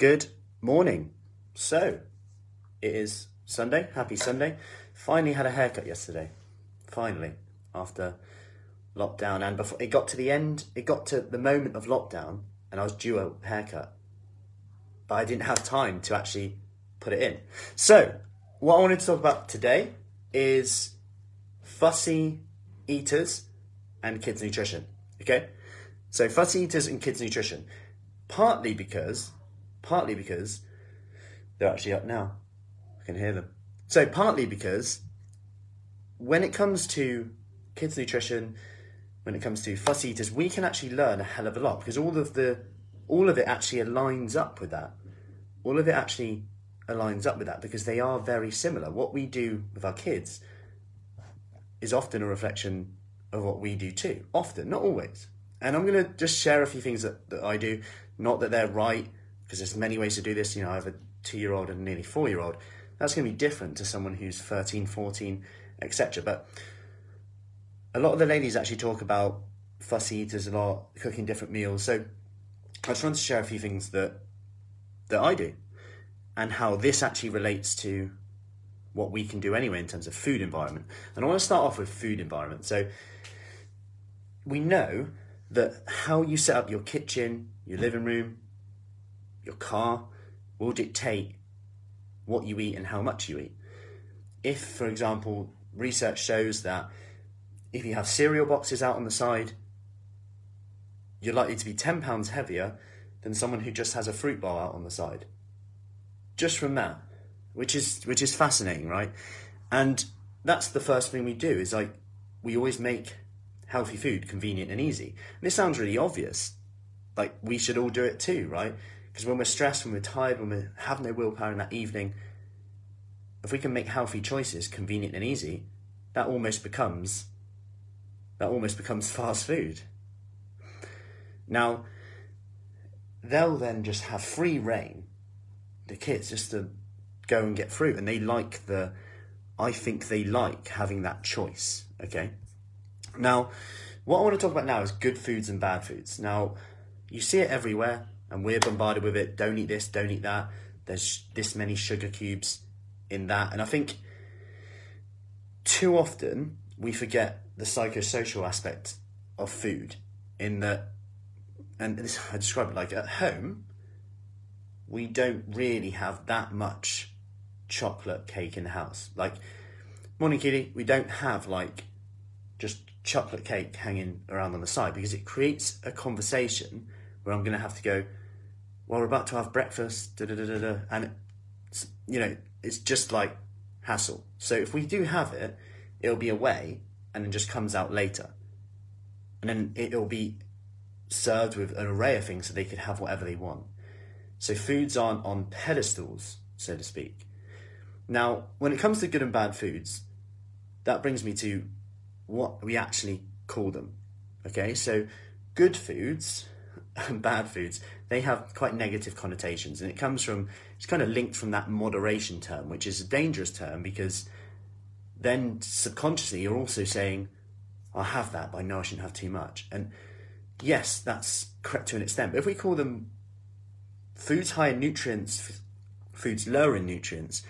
Good morning. So, it is Sunday. Happy Sunday. Finally had a haircut yesterday. Finally, after lockdown, and before it got to the end, it got to the moment of lockdown, and I was due a haircut, but I didn't have time to actually put it in. So, what I wanted to talk about today is fussy eaters and kids nutrition. Okay, so fussy eaters and kids nutrition, partly because, partly because they're actually up now. I can hear them. So partly because when it comes to kids nutrition, when it comes to fussy eaters, we can actually learn a hell of a lot because all of the all of it actually aligns up with that. All of it actually aligns up with that because they are very similar. What we do with our kids is often a reflection of what we do too. Often, not always. And I'm going to just share a few things that, that I do. Not that they're right, because there's many ways to do this. You know, I have a two year old and a nearly four year old. That's going to be different to someone who's 13, 14, etc. But a lot of the ladies actually talk about fussy eaters a lot, cooking different meals. So I just want to share a few things that that I do and how this actually relates to what we can do anyway in terms of food environment. And I want to start off with food environment. So we know that how you set up your kitchen, your living room, your car will dictate what you eat and how much you eat. If, for example, research shows that if you have cereal boxes out on the side, you're likely to be 10 pounds heavier than someone who just has a fruit bar out on the side. Just from that, which is which is fascinating, right? And that's the first thing we do is like we always make healthy food convenient and easy. And this sounds really obvious. Like we should all do it too, right? Because when we're stressed, when we're tired, when we have no willpower in that evening, if we can make healthy choices convenient and easy, that almost becomes that almost becomes fast food. Now, they'll then just have free reign, the kids, just to go and get fruit. And they like the, I think they like having that choice, okay? Now, what I want to talk about now is good foods and bad foods. Now, you see it everywhere, and we're bombarded with it. Don't eat this, don't eat that. There's this many sugar cubes in that. And I think too often we forget the psychosocial aspect of food in that and this, I describe it like at home, we don't really have that much chocolate cake in the house. Like, morning kitty, we don't have like just chocolate cake hanging around on the side because it creates a conversation where I'm going to have to go, well, we're about to have breakfast, da da da da and you know, it's just like hassle. So if we do have it, it'll be away and then just comes out later, and then it'll be served with an array of things so they could have whatever they want. So foods aren't on pedestals, so to speak. Now, when it comes to good and bad foods, that brings me to what we actually call them. Okay, so good foods bad foods, they have quite negative connotations, and it comes from, it's kind of linked from that moderation term, which is a dangerous term because then subconsciously you're also saying, I'll have that, but I know I shouldn't have too much. And yes, that's correct to an extent. But if we call them foods high in nutrients, foods lower in nutrients,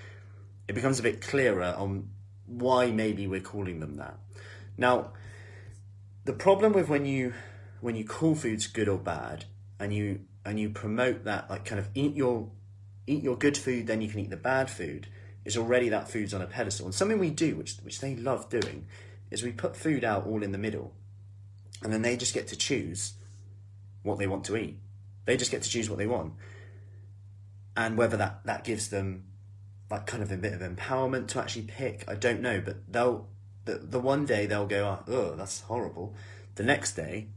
it becomes a bit clearer on why maybe we're calling them that. Now, the problem with when you when you call foods good or bad, and you and you promote that like kind of eat your eat your good food, then you can eat the bad food, is already that food's on a pedestal. And something we do, which which they love doing, is we put food out all in the middle and then they just get to choose what they want to eat. They just get to choose what they want, and whether that that gives them like kind of a bit of empowerment to actually pick, I don't know. But they'll the the one day they'll go, oh, that's horrible. The next day,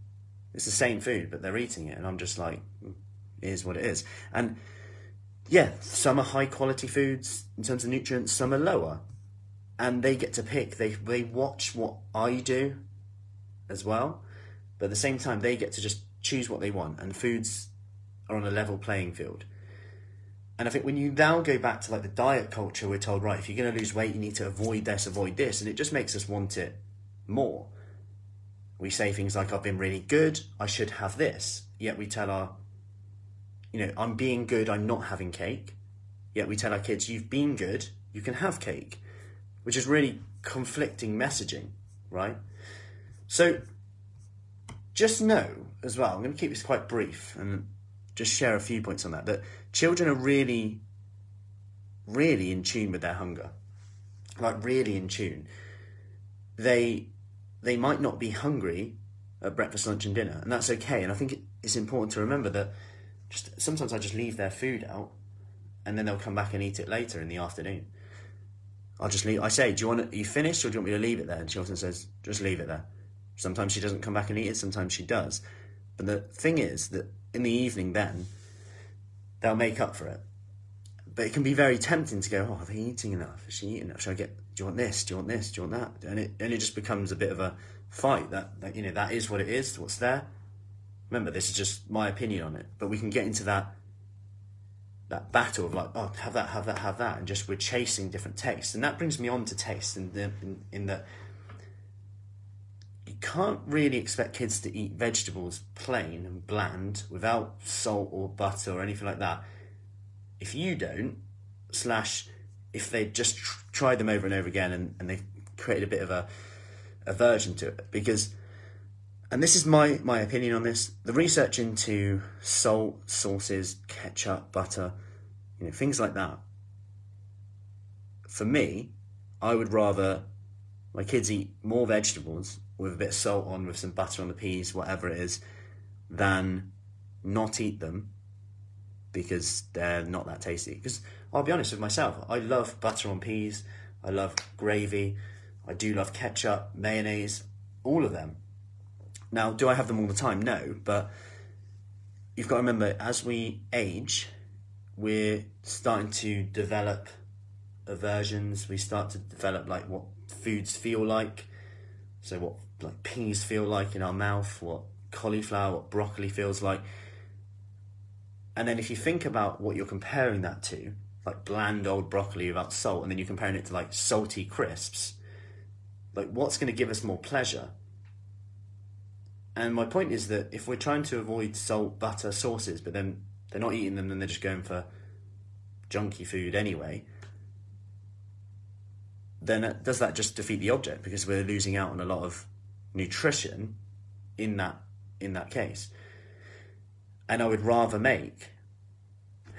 it's the same food, but they're eating it, and I'm just like, is what it is. And yeah, some are high quality foods in terms of nutrients, some are lower, and they get to pick. They they watch what I do as well. But at the same time, they get to just choose what they want, and foods are on a level playing field. And I think when you now go back to like the diet culture, we're told, right, if you're going to lose weight, you need to avoid this, avoid this, and it just makes us want it more. We say things like, I've been really good, I should have this. Yet we tell our you know, I'm being good, I'm not having cake. Yet we tell our kids, you've been good, you can have cake, which is really conflicting messaging, right? So just know as well, I'm going to keep this quite brief and just share a few points on that, that children are really, really in tune with their hunger. Like, really in tune. They, they might not be hungry at breakfast, lunch, and dinner, and that's okay. And I think it's important to remember that just sometimes I just leave their food out, and then they'll come back and eat it later in the afternoon. I'll just leave. I say, "Do you want it? You finished, or do you want me to leave it there?" And she often says, "Just leave it there." Sometimes she doesn't come back and eat it. Sometimes she does. But the thing is that in the evening, then they'll make up for it. But it can be very tempting to go, "Oh, are they eating enough? Is she eating enough? Should I get? Do you want this? Do you want this? Do you want that?" And it and it just becomes a bit of a fight. That, that you know that is what it is. What's there. Remember, this is just my opinion on it. But we can get into that that battle of like, oh, have that, have that, have that, and just we're chasing different tastes, and that brings me on to taste, and in, in, in that you can't really expect kids to eat vegetables plain and bland without salt or butter or anything like that. If you don't, slash, if they just tr- tried them over and over again and, and they've created a bit of a aversion to it, because and this is my, my opinion on this. The research into salt, sauces, ketchup, butter, you know, things like that. For me, I would rather my kids eat more vegetables with a bit of salt on, with some butter on the peas, whatever it is, than not eat them because they're not that tasty. Because I'll be honest with myself, I love butter on peas, I love gravy, I do love ketchup, mayonnaise, all of them. Now, do I have them all the time? No, but you've got to remember as we age, we're starting to develop aversions. We start to develop like what foods feel like. So, what like peas feel like in our mouth, what cauliflower, what broccoli feels like. And then if you think about what you're comparing that to, like bland old broccoli without salt, and then you're comparing it to like salty crisps, like what's going to give us more pleasure? And my point is that if we're trying to avoid salt, butter, sauces, but then they're not eating them, then they're just going for junky food anyway, then does that just defeat the object? Because we're losing out on a lot of nutrition in that in that case. And I would rather make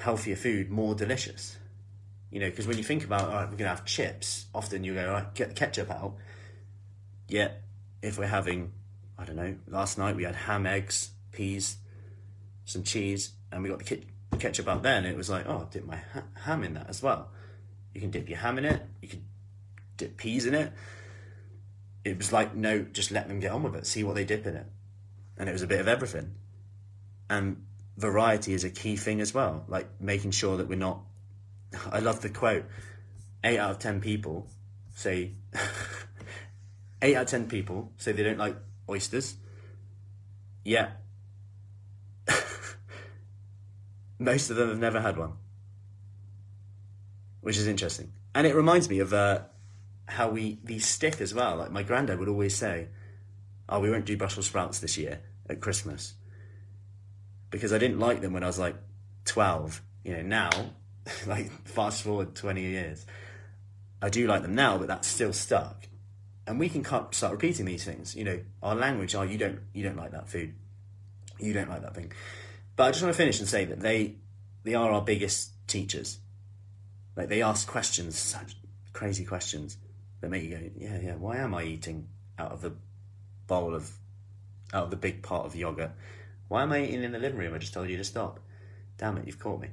healthier food more delicious. You know, because when you think about, all right, we're going to have chips, often you go, all right, get the ketchup out. Yet, if we're having I don't know, last night we had ham, eggs, peas, some cheese, and we got the, the ketchup out there, and it was like, oh, dip my ha- ham in that as well. You can dip your ham in it, you can dip peas in it. It was like, no, just let them get on with it, see what they dip in it. And it was a bit of everything. And variety is a key thing as well, like making sure that we're not. I love the quote eight out of ten people say, eight out of ten people say they don't like oysters. Yeah. Most of them have never had one, which is interesting. And it reminds me of uh, how we these stick as well. Like my granddad would always say, "Oh, we won't do Brussels sprouts this year at Christmas," because I didn't like them when I was like twelve. You know, now, like fast forward twenty years, I do like them now, but that's still stuck and we can start repeating these things. You know, our language. Oh, you don't, you don't like that food. You don't like that thing. But I just want to finish and say that they, they are our biggest teachers. Like they ask questions, such crazy questions that make you go, yeah, yeah. Why am I eating out of the bowl of, out of the big pot of yogurt? Why am I eating in the living room? I just told you to stop. Damn it, you've caught me.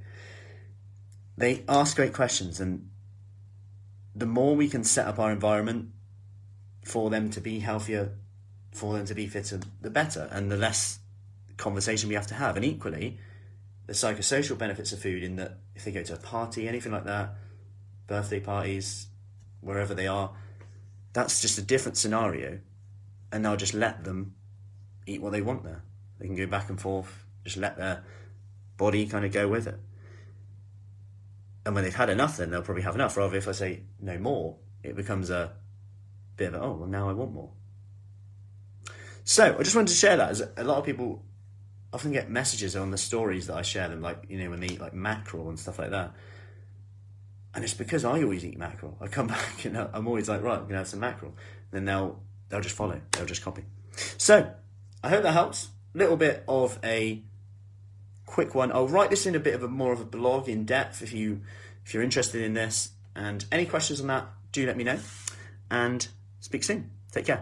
They ask great questions, and the more we can set up our environment for them to be healthier, for them to be fitter, the better, and the less conversation we have to have. And equally, the psychosocial benefits of food in that if they go to a party, anything like that, birthday parties, wherever they are, that's just a different scenario. And I'll just let them eat what they want there. They can go back and forth, just let their body kind of go with it. And when they've had enough, then they'll probably have enough. Rather, if I say no more, it becomes a bit of, oh, well, now I want more. So I just wanted to share that as a lot of people often get messages on the stories that I share them, like you know when they eat like mackerel and stuff like that. And it's because I always eat mackerel. I come back and I'm always like, right, I'm gonna have some mackerel. then they'll they'll just follow. They'll just copy. So I hope that helps. Little bit of a quick one. I'll write this in a bit of a more of a blog in depth if you if you're interested in this. And any questions on that, do let me know. And speak soon. Take care.